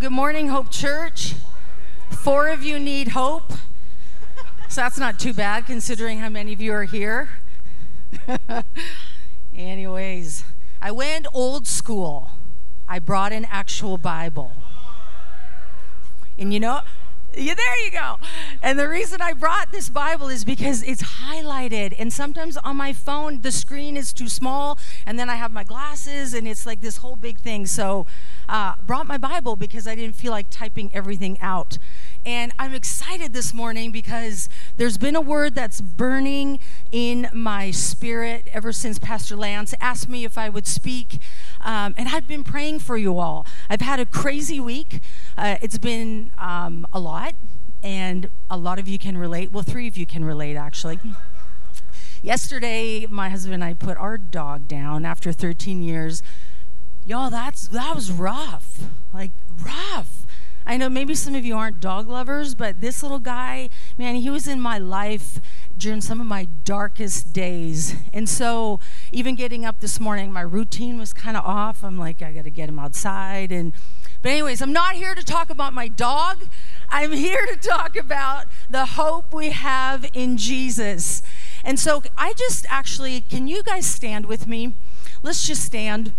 good morning, Hope Church. Four of you need hope. So that's not too bad considering how many of you are here. Anyways, I went old school. I brought an actual Bible. And you know, yeah, there you go. And the reason I brought this Bible is because it's highlighted. And sometimes on my phone, the screen is too small. And then I have my glasses, and it's like this whole big thing. So, uh, brought my Bible because I didn't feel like typing everything out. And I'm excited this morning because there's been a word that's burning in my spirit ever since Pastor Lance asked me if I would speak. Um, and I've been praying for you all. I've had a crazy week. Uh, it's been um, a lot, and a lot of you can relate. Well, three of you can relate, actually. Yesterday, my husband and I put our dog down after 13 years. Y'all, that's that was rough. Like rough. I know maybe some of you aren't dog lovers, but this little guy, man, he was in my life during some of my darkest days. And so, even getting up this morning, my routine was kind of off. I'm like, I got to get him outside and but, anyways, I'm not here to talk about my dog. I'm here to talk about the hope we have in Jesus. And so, I just actually, can you guys stand with me? Let's just stand.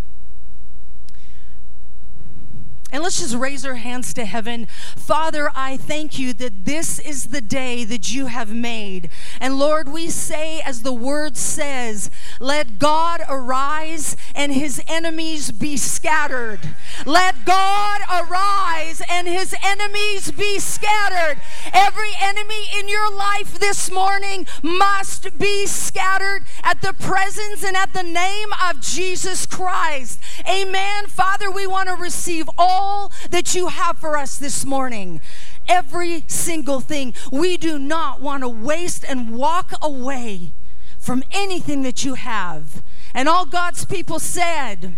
And let's just raise our hands to heaven. Father, I thank you that this is the day that you have made. And Lord, we say, as the word says, let God arise and his enemies be scattered. Let God arise and his enemies be scattered. Every enemy in your life this morning must be scattered at the presence and at the name of Jesus Christ. Amen. Father, we want to receive all all that you have for us this morning. Every single thing. We do not want to waste and walk away from anything that you have. And all God's people said,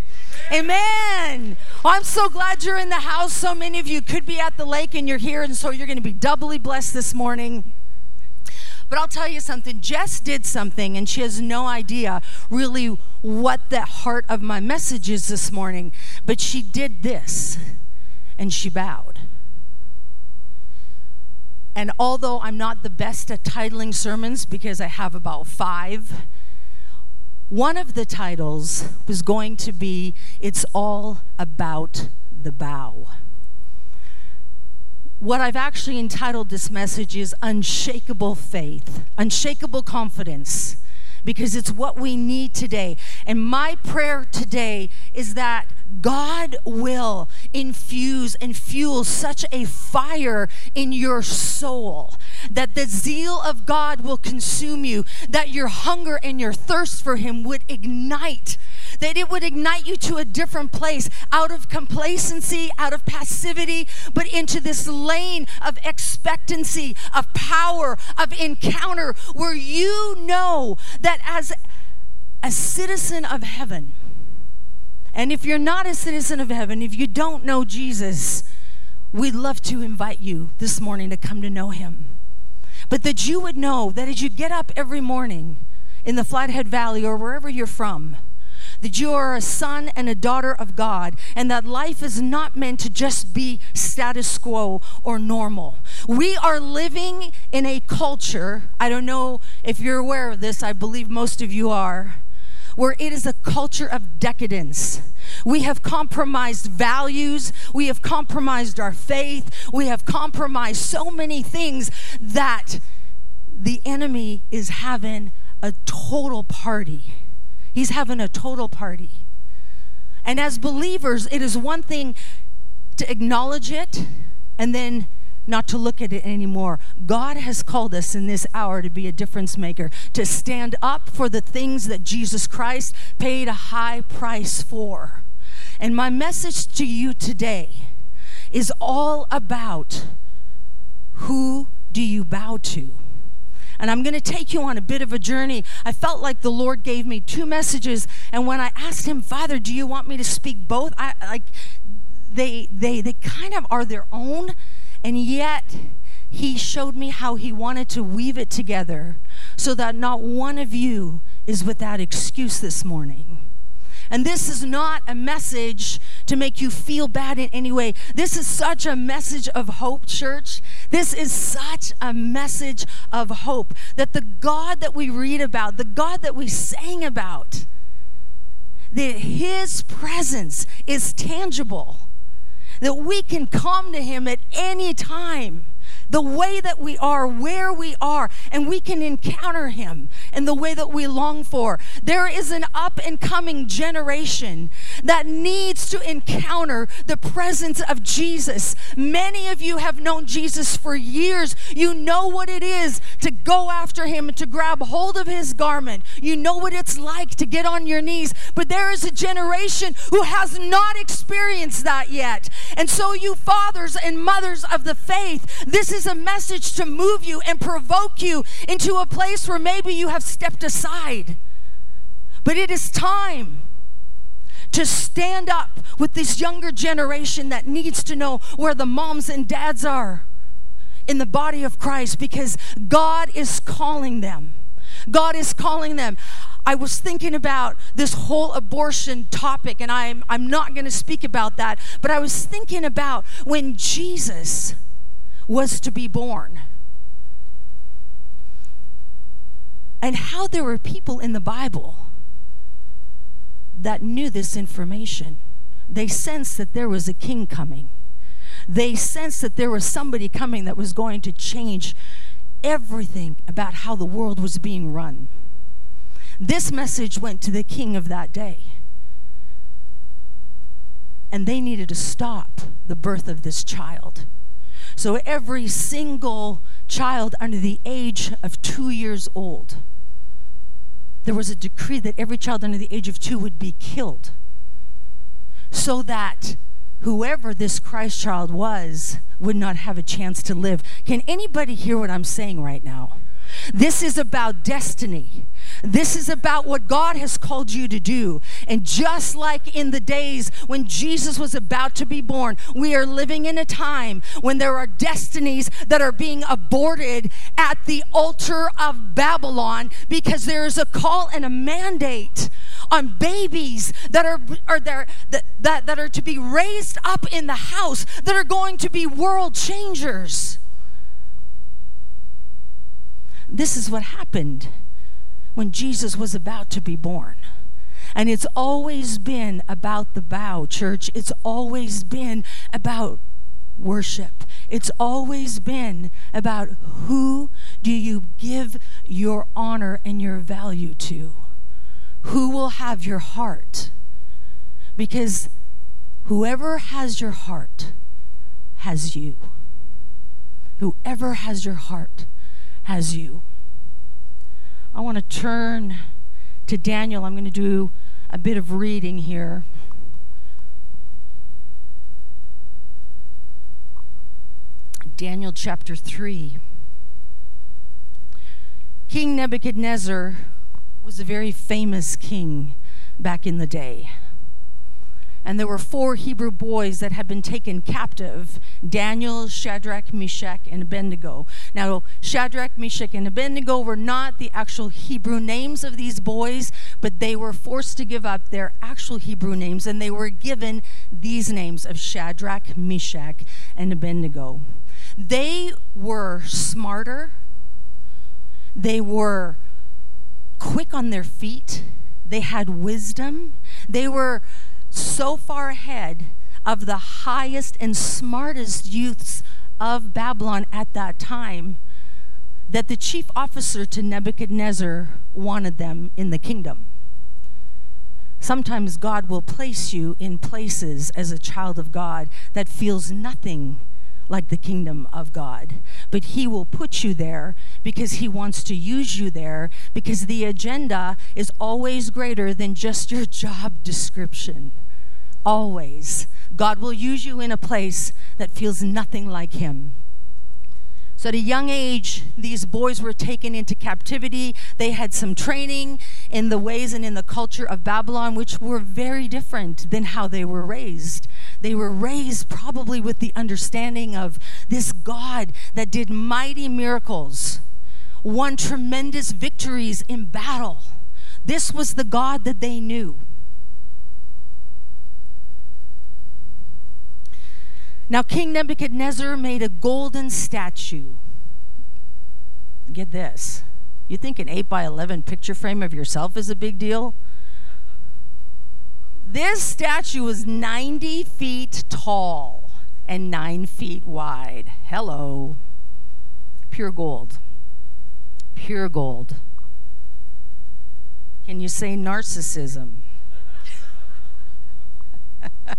Amen. I'm so glad you're in the house. So many of you could be at the lake and you're here, and so you're going to be doubly blessed this morning. But I'll tell you something. Jess did something, and she has no idea really what the heart of my message is this morning. But she did this, and she bowed. And although I'm not the best at titling sermons because I have about five, one of the titles was going to be It's All About the Bow what I've actually entitled this message is Unshakable Faith, Unshakable Confidence, because it's what we need today. And my prayer today is that God will infuse and fuel such a fire in your soul that the zeal of God will consume you, that your hunger and your thirst for Him would ignite that it would ignite you to a different place out of complacency, out of passivity, but into this lane of expectancy, of power, of encounter, where you know that as a citizen of heaven, and if you're not a citizen of heaven, if you don't know Jesus, we'd love to invite you this morning to come to know him. But that you would know that as you get up every morning in the Flathead Valley or wherever you're from, that you are a son and a daughter of God, and that life is not meant to just be status quo or normal. We are living in a culture, I don't know if you're aware of this, I believe most of you are, where it is a culture of decadence. We have compromised values. We have compromised our faith. We have compromised so many things that the enemy is having a total party. He's having a total party. And as believers, it is one thing to acknowledge it and then not to look at it anymore. God has called us in this hour to be a difference maker, to stand up for the things that Jesus Christ paid a high price for. And my message to you today is all about who do you bow to? And I'm going to take you on a bit of a journey. I felt like the Lord gave me two messages, and when I asked Him, Father, do you want me to speak both? I like they they they kind of are their own, and yet He showed me how He wanted to weave it together, so that not one of you is without excuse this morning. And this is not a message to make you feel bad in any way. This is such a message of hope, church. This is such a message of hope that the God that we read about, the God that we sang about, that his presence is tangible, that we can come to him at any time the way that we are, where we are, and we can encounter Him in the way that we long for. There is an up and coming generation that needs to encounter the presence of Jesus. Many of you have known Jesus for years. You know what it is to go after Him and to grab hold of His garment. You know what it's like to get on your knees. But there is a generation who has not experienced that yet. And so, you fathers and mothers of the faith, this is is a message to move you and provoke you into a place where maybe you have stepped aside. But it is time to stand up with this younger generation that needs to know where the moms and dads are in the body of Christ because God is calling them. God is calling them. I was thinking about this whole abortion topic, and I'm, I'm not going to speak about that, but I was thinking about when Jesus was to be born. And how there were people in the Bible that knew this information. They sensed that there was a king coming. They sensed that there was somebody coming that was going to change everything about how the world was being run. This message went to the king of that day. And they needed to stop the birth of this child. So every single child under the age of two years old, there was a decree that every child under the age of two would be killed so that whoever this Christ child was would not have a chance to live. Can anybody hear what I'm saying right now? This is about destiny. This is about what God has called you to do. And just like in the days when Jesus was about to be born, we are living in a time when there are destinies that are being aborted at the altar of Babylon because there is a call and a mandate on babies that are, are there that, that, that are to be raised up in the house that are going to be world changers. This is what happened when Jesus was about to be born. And it's always been about the bow, church. It's always been about worship. It's always been about who do you give your honor and your value to? Who will have your heart? Because whoever has your heart has you. Whoever has your heart has you. I want to turn to Daniel. I'm going to do a bit of reading here. Daniel chapter 3. King Nebuchadnezzar was a very famous king back in the day and there were four Hebrew boys that had been taken captive Daniel, Shadrach, Meshach, and Abednego. Now, Shadrach, Meshach, and Abednego were not the actual Hebrew names of these boys, but they were forced to give up their actual Hebrew names, and they were given these names of Shadrach, Meshach, and Abednego. They were smarter, they were quick on their feet, they had wisdom, they were so far ahead of the highest and smartest youths of Babylon at that time that the chief officer to Nebuchadnezzar wanted them in the kingdom. Sometimes God will place you in places as a child of God that feels nothing like the kingdom of God. But He will put you there because He wants to use you there because the agenda is always greater than just your job description always. God will use you in a place that feels nothing like Him. So, at a young age, these boys were taken into captivity. They had some training in the ways and in the culture of Babylon, which were very different than how they were raised. They were raised probably with the understanding of this God that did mighty miracles, won tremendous victories in battle. This was the God that they knew. Now, King Nebuchadnezzar made a golden statue. Get this. You think an 8 by 11 picture frame of yourself is a big deal? This statue was 90 feet tall and 9 feet wide. Hello. Pure gold. Pure gold. Can you say narcissism?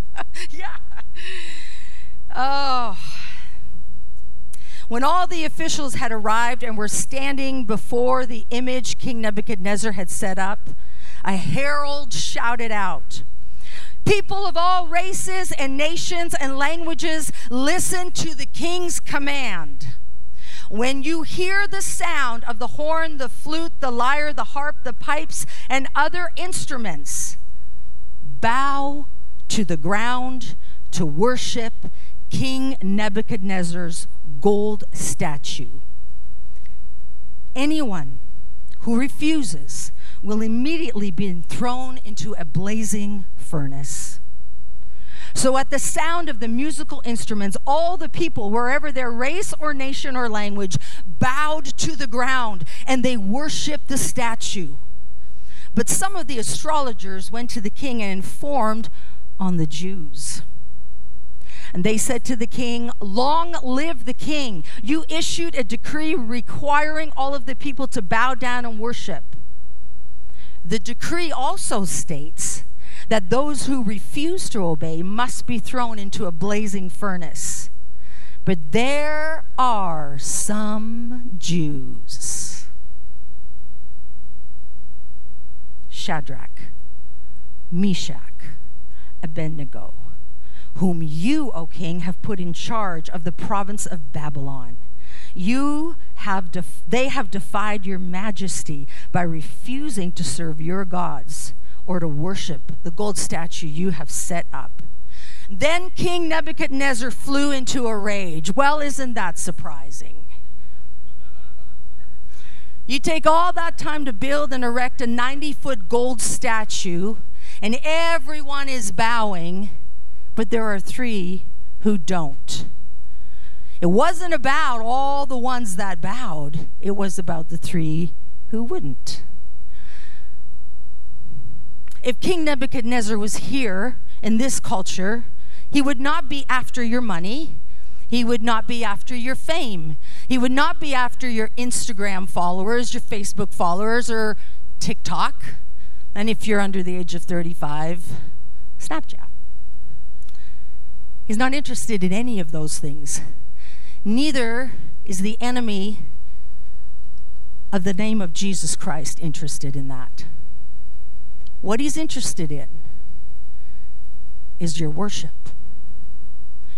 yeah. Oh. When all the officials had arrived and were standing before the image King Nebuchadnezzar had set up, a herald shouted out, People of all races and nations and languages, listen to the king's command. When you hear the sound of the horn, the flute, the lyre, the harp, the pipes, and other instruments, bow to the ground to worship King Nebuchadnezzar's gold statue. Anyone who refuses will immediately be thrown into a blazing furnace. So, at the sound of the musical instruments, all the people, wherever their race or nation or language, bowed to the ground and they worshiped the statue. But some of the astrologers went to the king and informed on the Jews. And they said to the king, Long live the king. You issued a decree requiring all of the people to bow down and worship. The decree also states that those who refuse to obey must be thrown into a blazing furnace. But there are some Jews. Shadrach, Meshach, Abednego, whom you, O king, have put in charge of the province of Babylon. You have def- they have defied your majesty by refusing to serve your gods or to worship the gold statue you have set up. Then King Nebuchadnezzar flew into a rage. Well, isn't that surprising? You take all that time to build and erect a 90 foot gold statue, and everyone is bowing, but there are three who don't. It wasn't about all the ones that bowed, it was about the three who wouldn't. If King Nebuchadnezzar was here in this culture, he would not be after your money. He would not be after your fame. He would not be after your Instagram followers, your Facebook followers, or TikTok. And if you're under the age of 35, Snapchat. He's not interested in any of those things. Neither is the enemy of the name of Jesus Christ interested in that. What he's interested in is your worship.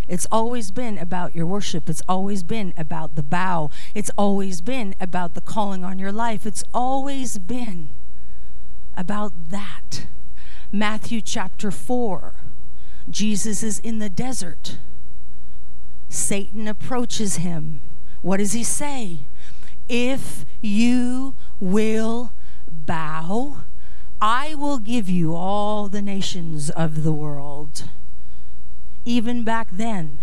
It's always been about your worship. It's always been about the bow. It's always been about the calling on your life. It's always been about that. Matthew chapter 4. Jesus is in the desert. Satan approaches him. What does he say? If you will bow, I will give you all the nations of the world. Even back then,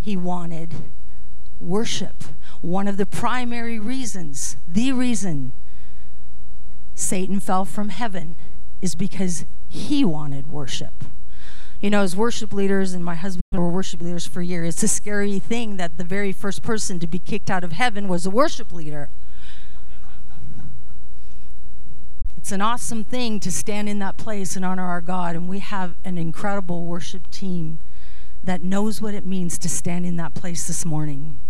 he wanted worship. One of the primary reasons, the reason Satan fell from heaven is because he wanted worship. You know, as worship leaders, and my husband were worship leaders for years, it's a scary thing that the very first person to be kicked out of heaven was a worship leader. It's an awesome thing to stand in that place and honor our God. And we have an incredible worship team that knows what it means to stand in that place this morning.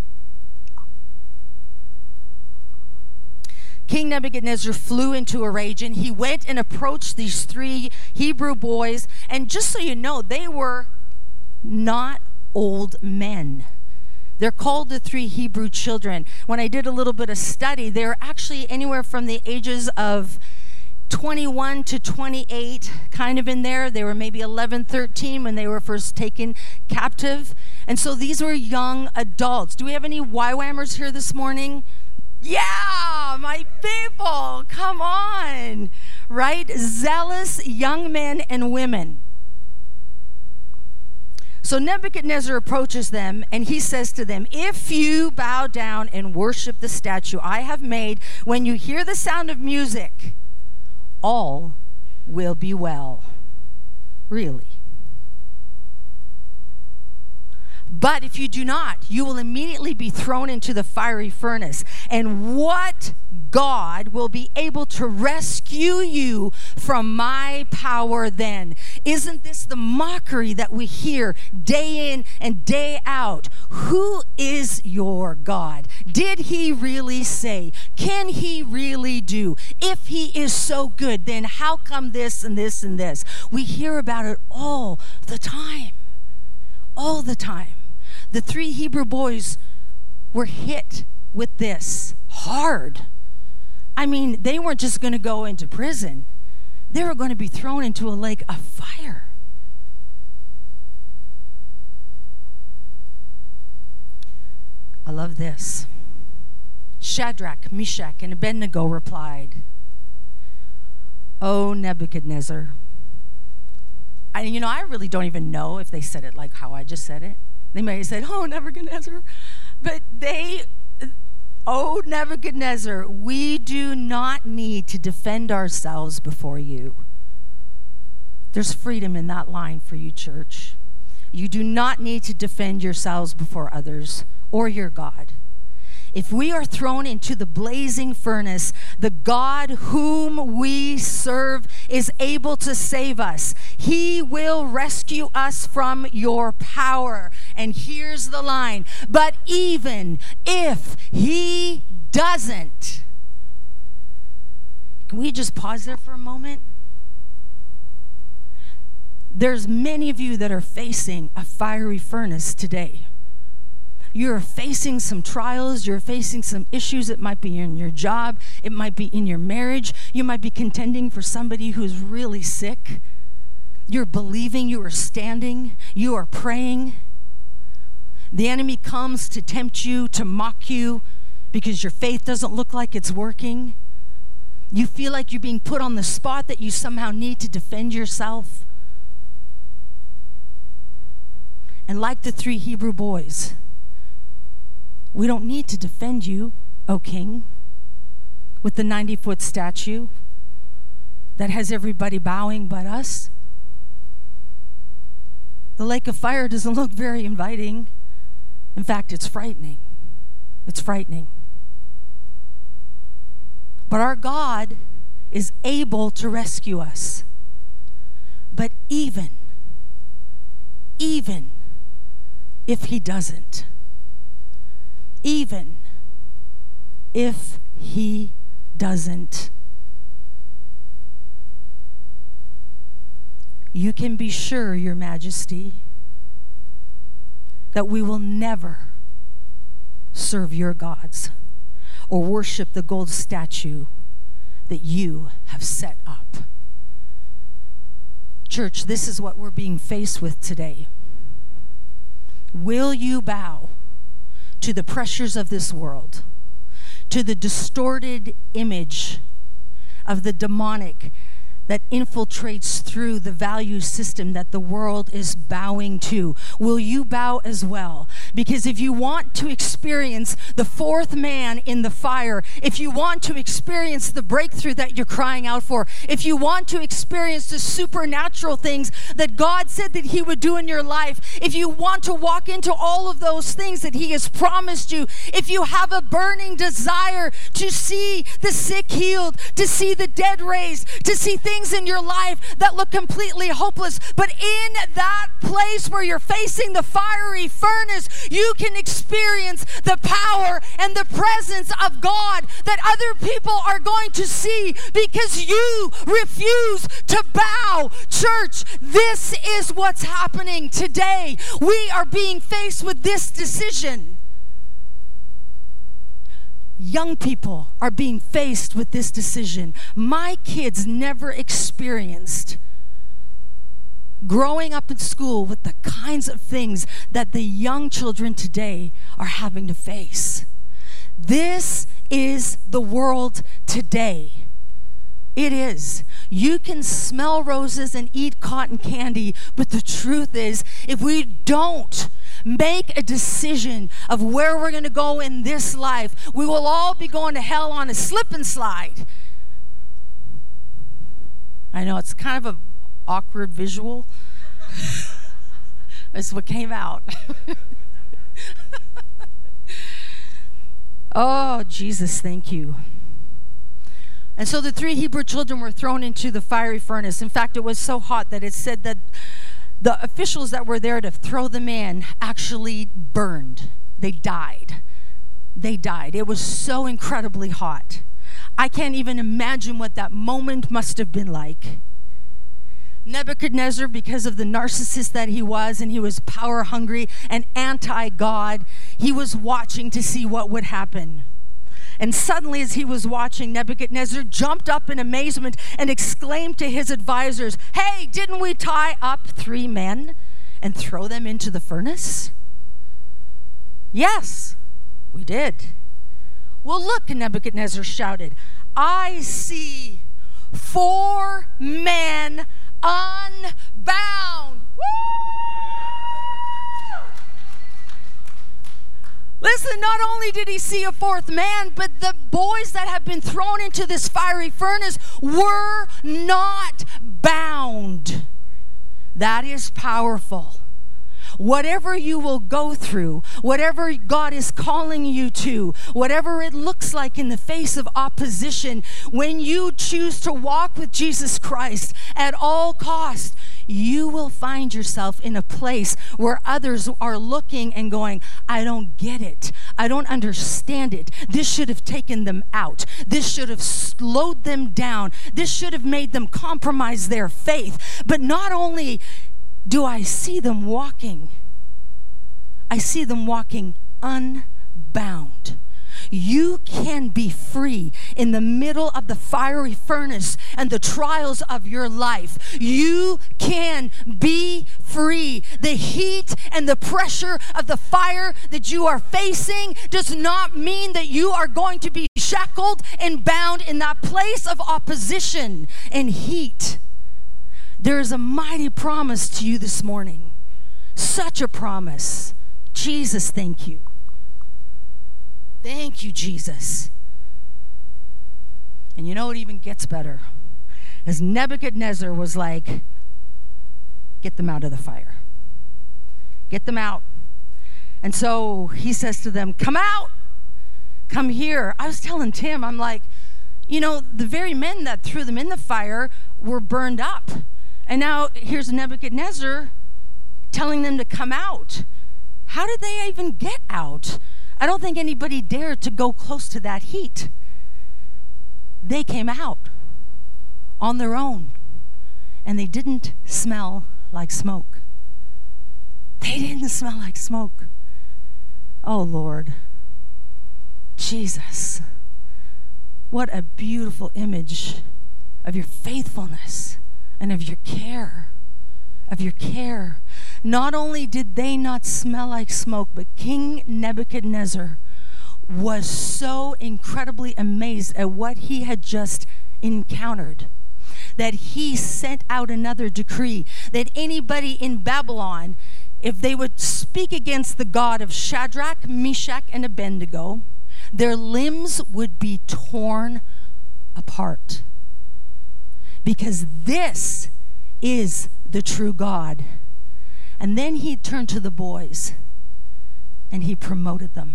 King Nebuchadnezzar flew into a rage and he went and approached these three Hebrew boys. And just so you know, they were not old men. They're called the three Hebrew children. When I did a little bit of study, they're actually anywhere from the ages of 21 to 28, kind of in there. They were maybe 11, 13 when they were first taken captive. And so these were young adults. Do we have any YWAMers here this morning? Yeah, my people, come on. Right? Zealous young men and women. So Nebuchadnezzar approaches them and he says to them, If you bow down and worship the statue I have made, when you hear the sound of music, all will be well. Really. But if you do not, you will immediately be thrown into the fiery furnace. And what God will be able to rescue you from my power then? Isn't this the mockery that we hear day in and day out? Who is your God? Did he really say? Can he really do? If he is so good, then how come this and this and this? We hear about it all the time. All the time the three Hebrew boys were hit with this hard. I mean, they weren't just going to go into prison, they were going to be thrown into a lake of fire. I love this. Shadrach, Meshach, and Abednego replied, O Nebuchadnezzar. I, you know, I really don't even know if they said it like how I just said it. They may have said, Oh, Nebuchadnezzar. But they, oh, Nebuchadnezzar, we do not need to defend ourselves before you. There's freedom in that line for you, church. You do not need to defend yourselves before others or your God. If we are thrown into the blazing furnace, the God whom we serve is able to save us. He will rescue us from your power. And here's the line But even if He doesn't, can we just pause there for a moment? There's many of you that are facing a fiery furnace today you're facing some trials, you're facing some issues. It might be in your job, it might be in your marriage, you might be contending for somebody who's really sick. You're believing, you are standing, you are praying. The enemy comes to tempt you, to mock you, because your faith doesn't look like it's working. You feel like you're being put on the spot that you somehow need to defend yourself. And like the three Hebrew boys, we don't need to defend you, O king, with the 90 foot statue that has everybody bowing but us. The lake of fire doesn't look very inviting. In fact, it's frightening. It's frightening. But our God is able to rescue us. But even, even if He doesn't, even if he doesn't. You can be sure, Your Majesty, that we will never serve your gods or worship the gold statue that you have set up. Church, this is what we're being faced with today. Will you bow? To the pressures of this world, to the distorted image of the demonic that infiltrates through the value system that the world is bowing to. Will you bow as well? Because if you want to experience the fourth man in the fire, if you want to experience the breakthrough that you're crying out for, if you want to experience the supernatural things that God said that He would do in your life, if you want to walk into all of those things that He has promised you, if you have a burning desire to see the sick healed, to see the dead raised, to see things things in your life that look completely hopeless. But in that place where you're facing the fiery furnace, you can experience the power and the presence of God that other people are going to see because you refuse to bow. Church, this is what's happening today. We are being faced with this decision young people are being faced with this decision. My kids never experienced growing up in school with the kinds of things that the young children today are having to face. This is the world today. It is. You can smell roses and eat cotton candy, but the truth is, if we don't make a decision of where we're going to go in this life, we will all be going to hell on a slip and slide. I know it's kind of an awkward visual. That's what came out. oh, Jesus, thank you. And so the three Hebrew children were thrown into the fiery furnace. In fact, it was so hot that it said that the officials that were there to throw them in actually burned. They died. They died. It was so incredibly hot. I can't even imagine what that moment must have been like. Nebuchadnezzar, because of the narcissist that he was, and he was power hungry and anti God, he was watching to see what would happen. And suddenly, as he was watching, Nebuchadnezzar jumped up in amazement and exclaimed to his advisors, Hey, didn't we tie up three men and throw them into the furnace? Yes, we did. Well, look, Nebuchadnezzar shouted, I see four men unbound. Listen, not only did he see a fourth man, but the boys that have been thrown into this fiery furnace were not bound. That is powerful. Whatever you will go through, whatever God is calling you to, whatever it looks like in the face of opposition, when you choose to walk with Jesus Christ at all costs, you will find yourself in a place where others are looking and going, I don't get it. I don't understand it. This should have taken them out. This should have slowed them down. This should have made them compromise their faith. But not only do I see them walking, I see them walking unbound. You can be free in the middle of the fiery furnace and the trials of your life. You can be free. The heat and the pressure of the fire that you are facing does not mean that you are going to be shackled and bound in that place of opposition and heat. There is a mighty promise to you this morning. Such a promise. Jesus, thank you. Thank you, Jesus. And you know it even gets better. As Nebuchadnezzar was like, get them out of the fire. Get them out. And so he says to them, Come out. Come here. I was telling Tim, I'm like, you know, the very men that threw them in the fire were burned up. And now here's Nebuchadnezzar telling them to come out. How did they even get out? I don't think anybody dared to go close to that heat. They came out on their own and they didn't smell like smoke. They didn't smell like smoke. Oh Lord, Jesus, what a beautiful image of your faithfulness and of your care, of your care not only did they not smell like smoke, but King Nebuchadnezzar was so incredibly amazed at what he had just encountered that he sent out another decree that anybody in Babylon, if they would speak against the God of Shadrach, Meshach, and Abednego, their limbs would be torn apart. Because this is the true God. And then he turned to the boys and he promoted them.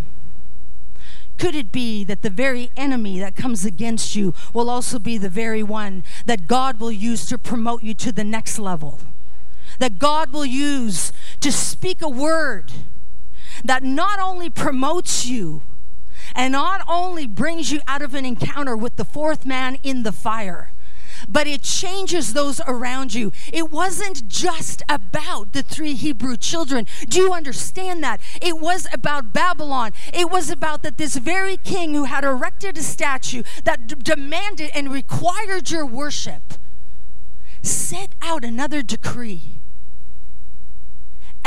Could it be that the very enemy that comes against you will also be the very one that God will use to promote you to the next level? That God will use to speak a word that not only promotes you and not only brings you out of an encounter with the fourth man in the fire, but it changes those around you. It wasn't just about the three Hebrew children. Do you understand that? It was about Babylon. It was about that this very king who had erected a statue that d- demanded and required your worship set out another decree.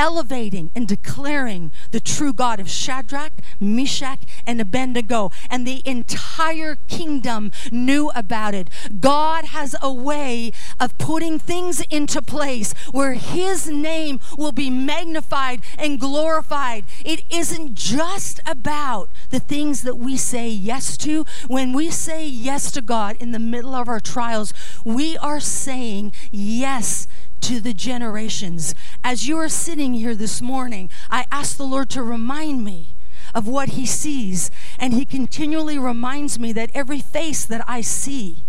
Elevating and declaring the true God of Shadrach, Meshach, and Abednego. And the entire kingdom knew about it. God has a way of putting things into place where his name will be magnified and glorified. It isn't just about the things that we say yes to. When we say yes to God in the middle of our trials, we are saying yes to the generations. As you are sitting here this morning, I ask the Lord to remind me of what He sees. And He continually reminds me that every face that I see,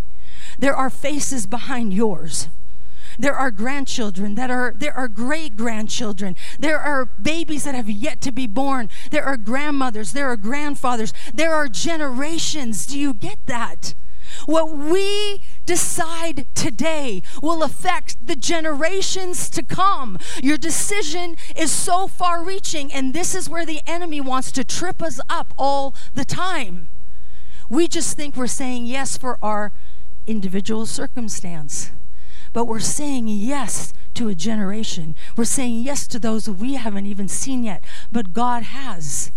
there are faces behind yours. There are grandchildren that are, there are great grandchildren. There are babies that have yet to be born. There are grandmothers. There are grandfathers. There are generations. Do you get that? What we decide today will affect the generations to come. Your decision is so far reaching, and this is where the enemy wants to trip us up all the time. We just think we're saying yes for our individual circumstance, but we're saying yes to a generation. We're saying yes to those we haven't even seen yet, but God has.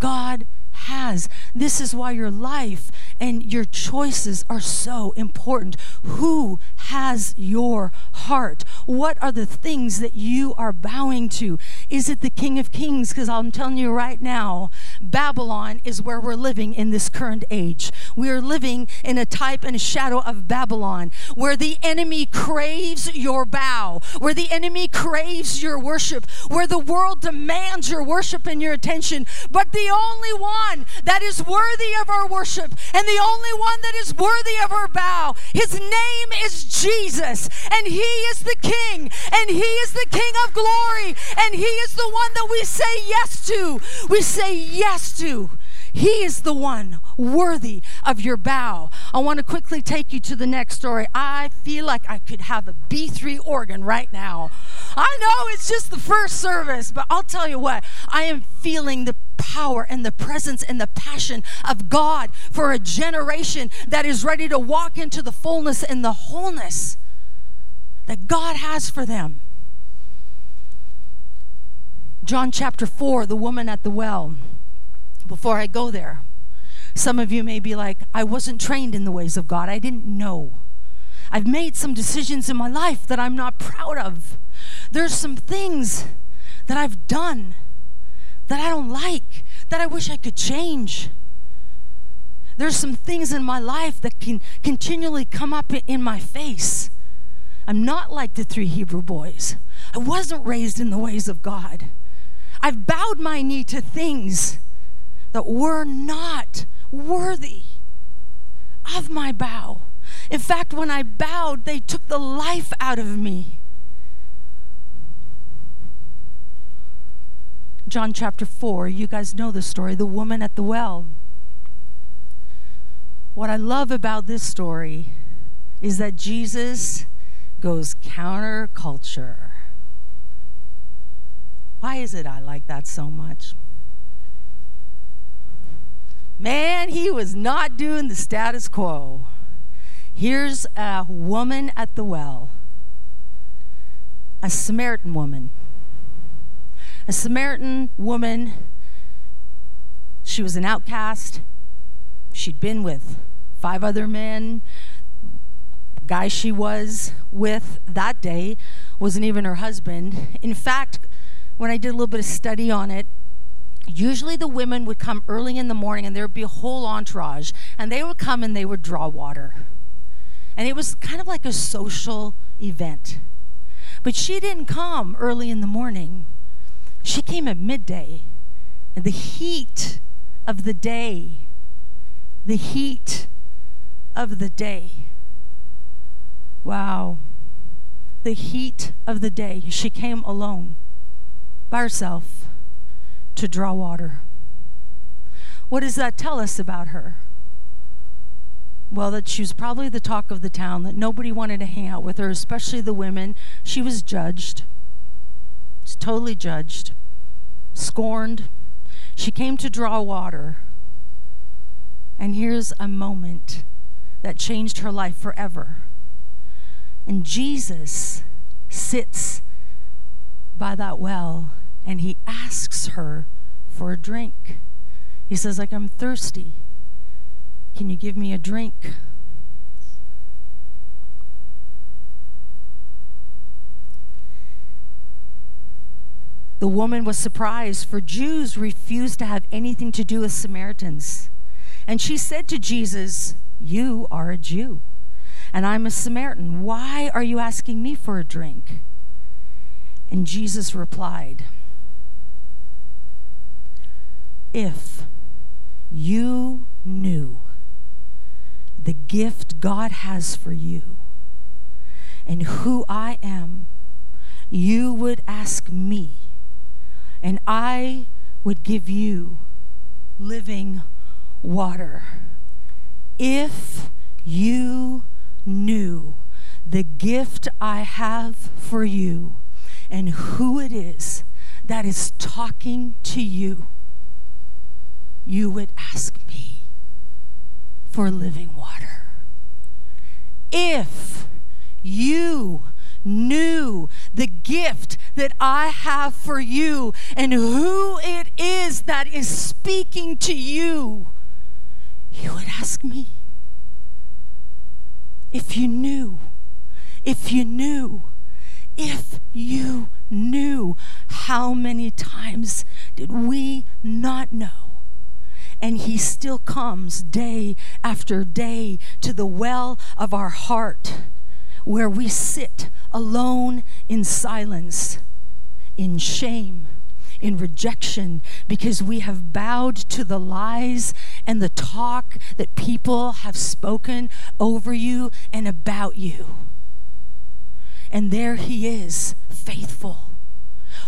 God has. This is why your life and your choices are so important. Who has your heart? What are the things that you are bowing to? Is it the King of Kings? Because I'm telling you right now, Babylon is where we're living in this current age. We are living in a type and a shadow of Babylon where the enemy craves your bow, where the enemy craves your worship, where the world demands your worship and your attention. But the only one that is worthy of our worship and the only one that is worthy of our bow, his name is Jesus, and he is the King, and he is the King of glory, and he is the one that we say yes to. We say yes to. He is the one worthy of your bow. I want to quickly take you to the next story. I feel like I could have a B3 organ right now. I know it's just the first service, but I'll tell you what, I am feeling the power and the presence and the passion of God for a generation that is ready to walk into the fullness and the wholeness that God has for them. John chapter 4, the woman at the well. Before I go there, some of you may be like, I wasn't trained in the ways of God. I didn't know. I've made some decisions in my life that I'm not proud of. There's some things that I've done that I don't like, that I wish I could change. There's some things in my life that can continually come up in my face. I'm not like the three Hebrew boys. I wasn't raised in the ways of God. I've bowed my knee to things that were not worthy of my bow. In fact, when I bowed, they took the life out of me. John chapter 4, you guys know the story, the woman at the well. What I love about this story is that Jesus goes counterculture. Why is it I like that so much? Man, he was not doing the status quo. Here's a woman at the well, a Samaritan woman. A Samaritan woman, she was an outcast. She'd been with five other men. Guy she was with that day wasn't even her husband. In fact, when I did a little bit of study on it, usually the women would come early in the morning and there would be a whole entourage and they would come and they would draw water. And it was kind of like a social event. But she didn't come early in the morning. She came at midday. And the heat of the day the heat of the day. Wow. The heat of the day. She came alone by herself to draw water. What does that tell us about her? Well, that she was probably the talk of the town, that nobody wanted to hang out with her, especially the women. She was judged, She's totally judged, scorned. She came to draw water. And here's a moment that changed her life forever. And Jesus sits by that well and he asks her for a drink. He says, like, I'm thirsty. Can you give me a drink? The woman was surprised, for Jews refused to have anything to do with Samaritans. And she said to Jesus, You are a Jew, and I'm a Samaritan. Why are you asking me for a drink? And Jesus replied, If you knew the gift God has for you and who I am, you would ask me and I would give you living water. If you knew the gift I have for you and who it is that is talking to you, you would ask me for living water. If you knew the gift that I have for you and who it is that is speaking to you, you would ask me. If you knew, if you knew, if you knew, how many times did we not know? And he still comes day after day to the well of our heart where we sit alone in silence, in shame, in rejection, because we have bowed to the lies and the talk that people have spoken over you and about you. And there he is, faithful,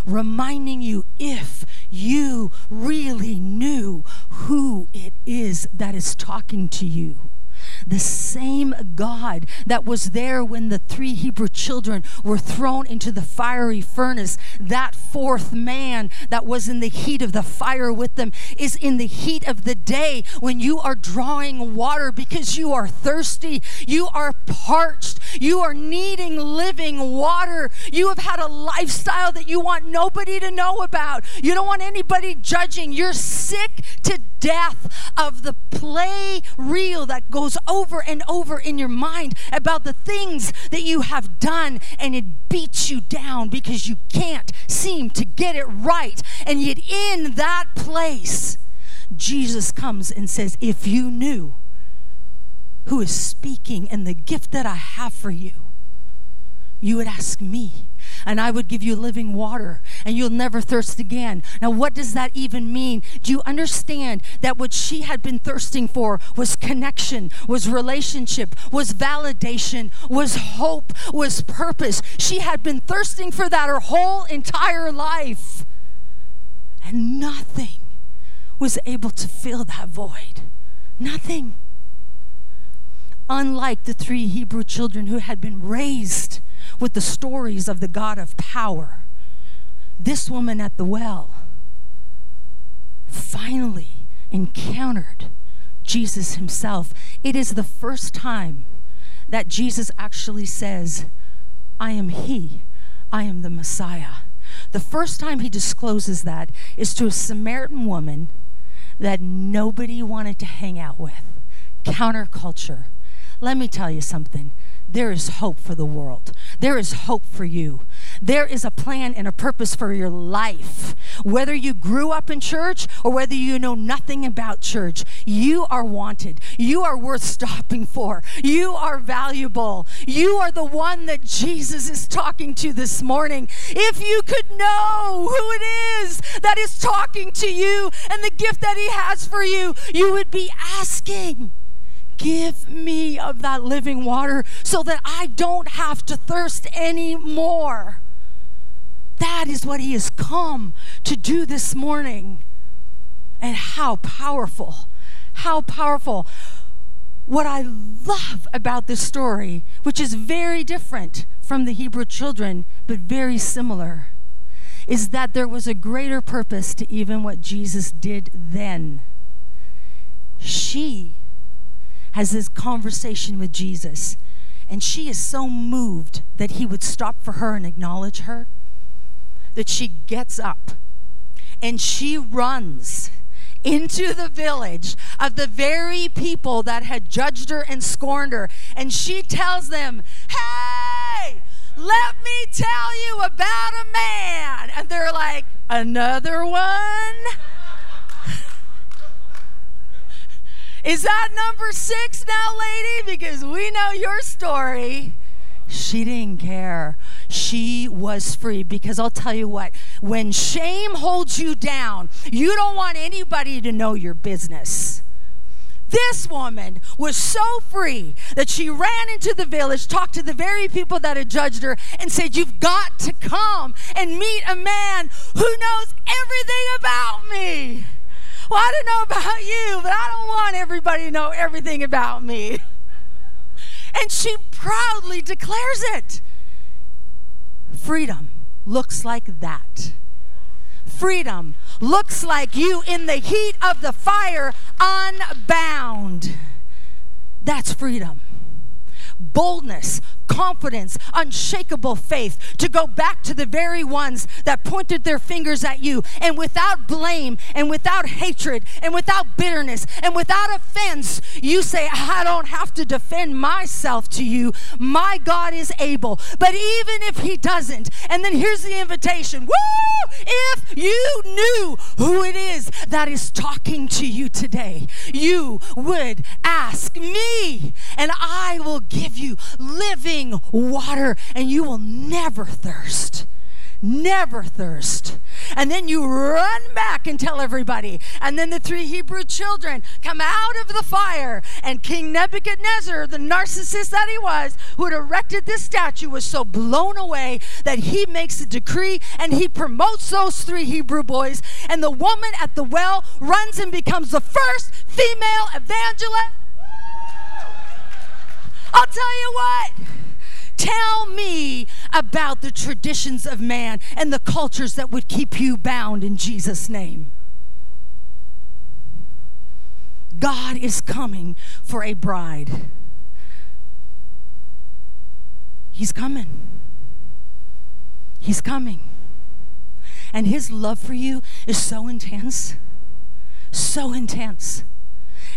reminding you if you really knew who it is that is talking to you the same God that was there when the three Hebrew children were thrown into the fiery furnace, that fourth man that was in the heat of the fire with them, is in the heat of the day when you are drawing water because you are thirsty, you are parched, you are needing living water. You have had a lifestyle that you want nobody to know about. You don't want anybody judging. You're sick to death of the play reel that goes over and over in your mind about the things that you have done, and it beats you down because you can't seem to get it right. And yet, in that place, Jesus comes and says, If you knew who is speaking and the gift that I have for you, you would ask me and I would give you living water, and you'll never thirst again. Now, what does that even mean? Do you understand that what she had been thirsting for was connection, was relationship, was validation, was hope, was purpose? She had been thirsting for that her whole entire life, and nothing was able to fill that void. Nothing unlike the three Hebrew children who had been raised with the stories of the God of power. This woman at the well finally encountered Jesus himself. It is the first time that Jesus actually says, I am He, I am the Messiah. The first time he discloses that is to a Samaritan woman that nobody wanted to hang out with. Counterculture. Let me tell you something there is hope for the world. There is hope for you. There is a plan and a purpose for your life. Whether you grew up in church or whether you know nothing about church, you are wanted. You are worth stopping for. You are valuable. You are the one that Jesus is talking to this morning. If you could know who it is that is talking to you and the gift that He has for you, you would be asking. Give me of that living water so that I don't have to thirst anymore. That is what He has come to do this morning. And how powerful, how powerful. What I love about this story, which is very different from the Hebrew children, but very similar, is that there was a greater purpose to even what Jesus did then. She has this conversation with Jesus. And she is so moved that he would stop for her and acknowledge her that she gets up and she runs into the village of the very people that had judged her and scorned her. And she tells them, Hey, let me tell you about a man. And they're like, Another one? Is that number six now, lady? Because we know your story. She didn't care. She was free. Because I'll tell you what, when shame holds you down, you don't want anybody to know your business. This woman was so free that she ran into the village, talked to the very people that had judged her, and said, You've got to come and meet a man who knows everything about me. Well, I don't know about you, but I don't want everybody to know everything about me. And she proudly declares it. Freedom looks like that. Freedom looks like you in the heat of the fire, unbound. That's freedom boldness, confidence, unshakable faith to go back to the very ones that pointed their fingers at you and without blame and without hatred and without bitterness and without offense, you say, I don't have to defend myself to you. My God is able. But even if He doesn't, and then here's the invitation Woo! If you knew who it is that is talking to you today, you would ask me, and I will give you living water, and you will never thirst. Never thirst. And then you run back and tell everybody. And then the three Hebrew children come out of the fire. And King Nebuchadnezzar, the narcissist that he was, who had erected this statue, was so blown away that he makes a decree and he promotes those three Hebrew boys. And the woman at the well runs and becomes the first female evangelist I'll tell you what. Tell me about the traditions of man and the cultures that would keep you bound in Jesus' name. God is coming for a bride. He's coming. He's coming. And his love for you is so intense, so intense.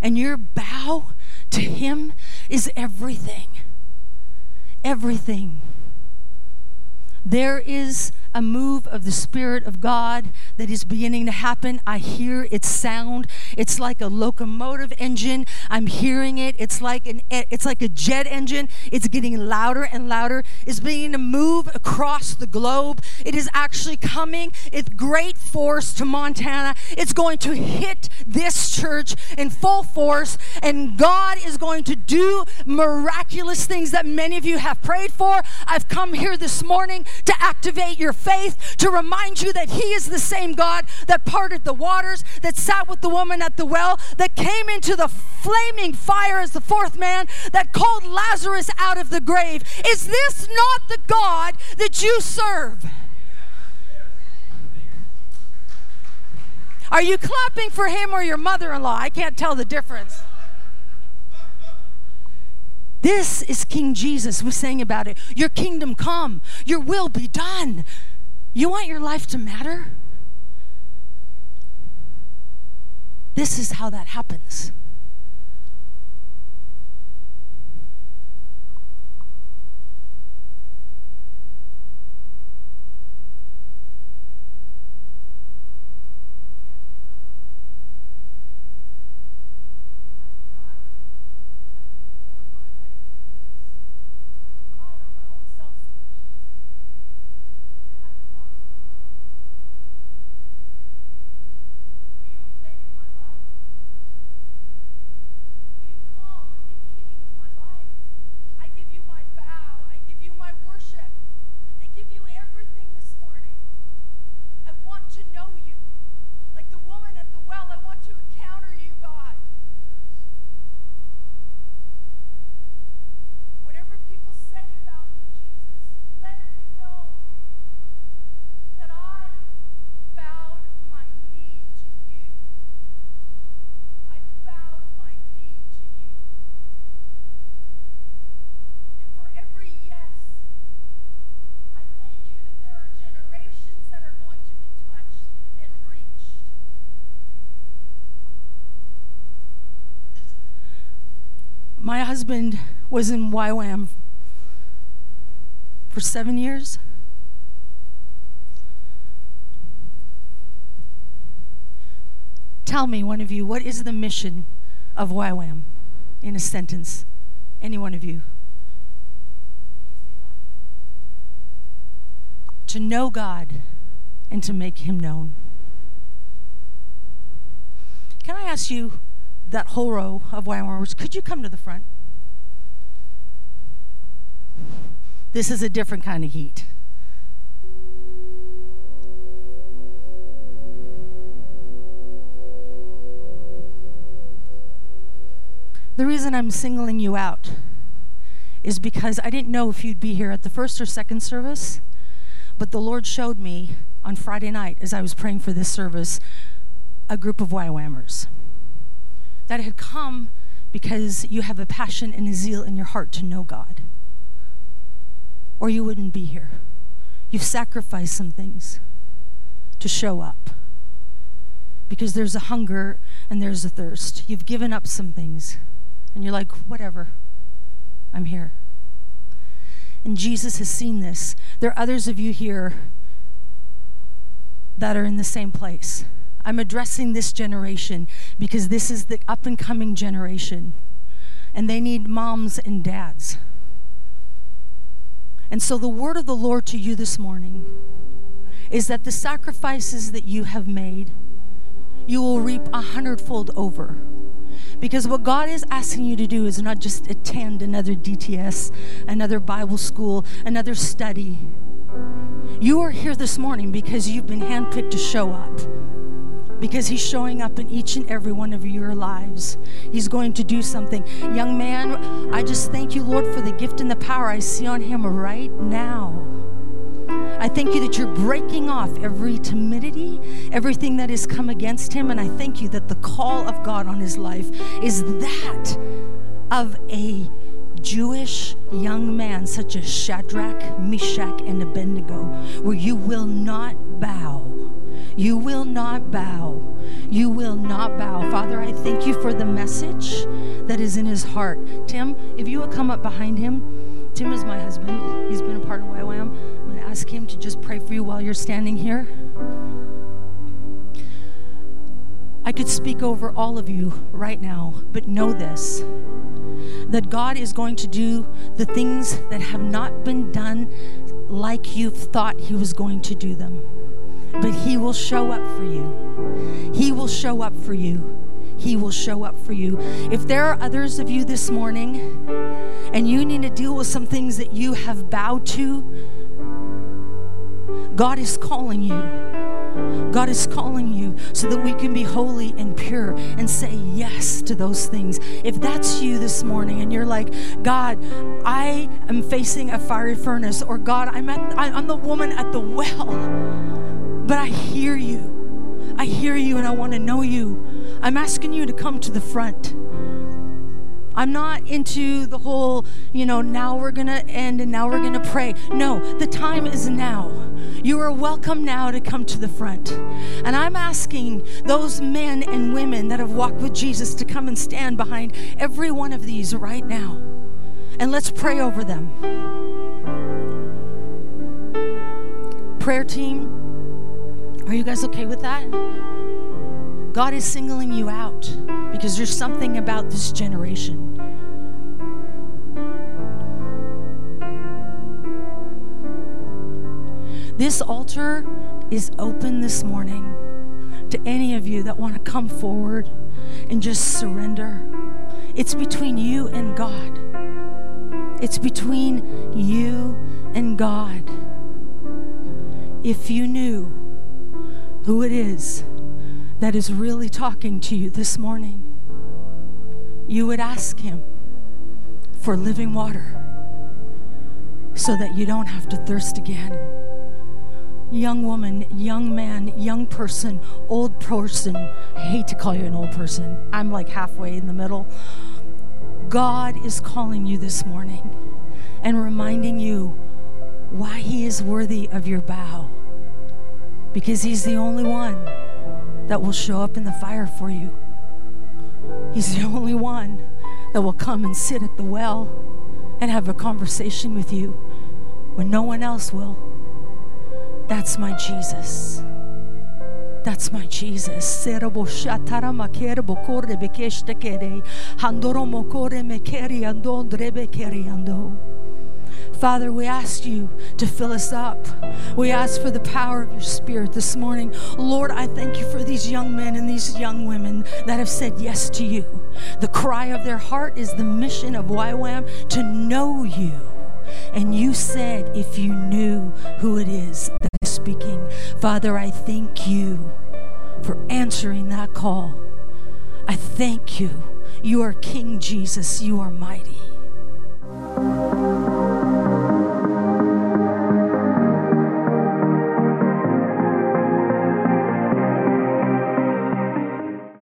And your bow to him is everything. Everything. There is a move of the Spirit of God that is beginning to happen. I hear its sound. It's like a locomotive engine. I'm hearing it. It's like an it's like a jet engine. It's getting louder and louder. It's beginning to move across the globe. It is actually coming with great force to Montana. It's going to hit this church in full force, and God is going to do miraculous things that many of you have prayed for. I've come here this morning to activate your faith to remind you that He is the same God that parted the waters, that sat with the woman at the well, that came into the flaming fire as the fourth man, that called Lazarus out of the grave. Is this not the God that you serve? Are you clapping for him or your mother in law? I can't tell the difference. This is King Jesus. We sang about it. Your kingdom come, your will be done. You want your life to matter? This is how that happens. Husband was in YWAM for seven years. Tell me, one of you, what is the mission of YWAM in a sentence? Any one of you? To know God and to make Him known. Can I ask you, that whole row of YWAMers, could you come to the front? This is a different kind of heat. The reason I'm singling you out is because I didn't know if you'd be here at the first or second service, but the Lord showed me on Friday night as I was praying for this service a group of YWAMers that had come because you have a passion and a zeal in your heart to know God, or you wouldn't be here. You've sacrificed some things to show up because there's a hunger and there's a thirst. You've given up some things and you're like, whatever, I'm here. And Jesus has seen this. There are others of you here that are in the same place. I'm addressing this generation because this is the up and coming generation. And they need moms and dads. And so, the word of the Lord to you this morning is that the sacrifices that you have made, you will reap a hundredfold over. Because what God is asking you to do is not just attend another DTS, another Bible school, another study. You are here this morning because you've been handpicked to show up. Because He's showing up in each and every one of your lives. He's going to do something. Young man, I just thank you, Lord, for the gift and the power I see on him right now. I thank you that you're breaking off every timidity, everything that has come against him. And I thank you that the call of God on his life is that of a Jewish young man, such as Shadrach, Meshach, and Abednego, where you will not bow. You will not bow. You will not bow. Father, I thank you for the message that is in his heart. Tim, if you would come up behind him, Tim is my husband. He's been a part of YWAM I'm going to ask Him to just pray for you while you're standing here? I could speak over all of you right now, but know this that God is going to do the things that have not been done like you've thought He was going to do them. But He will show up for you. He will show up for you. He will show up for you. If there are others of you this morning and you need to deal with some things that you have bowed to, God is calling you. God is calling you so that we can be holy and pure and say yes to those things. If that's you this morning and you're like, God, I am facing a fiery furnace, or God, I'm, at, I'm the woman at the well, but I hear you. I hear you and I want to know you. I'm asking you to come to the front. I'm not into the whole, you know, now we're going to end and now we're going to pray. No, the time is now. You are welcome now to come to the front. And I'm asking those men and women that have walked with Jesus to come and stand behind every one of these right now. And let's pray over them. Prayer team, are you guys okay with that? God is singling you out because there's something about this generation. This altar is open this morning to any of you that want to come forward and just surrender. It's between you and God. It's between you and God. If you knew who it is that is really talking to you this morning, you would ask Him for living water so that you don't have to thirst again young woman, young man, young person, old person. I hate to call you an old person. I'm like halfway in the middle. God is calling you this morning and reminding you why He is worthy of your bow. Because He's the only one that will show up in the fire for you. He's the only one that will come and sit at the well and have a conversation with you when no one else will. That's my Jesus. That's my Jesus. Handoro. Father, we ask you to fill us up. We ask for the power of your Spirit this morning. Lord, I thank you for these young men and these young women that have said yes to you. The cry of their heart is the mission of YWAM to know you. And you said, if you knew who it is that is speaking, Father, I thank you for answering that call. I thank you. You are King Jesus. You are mighty.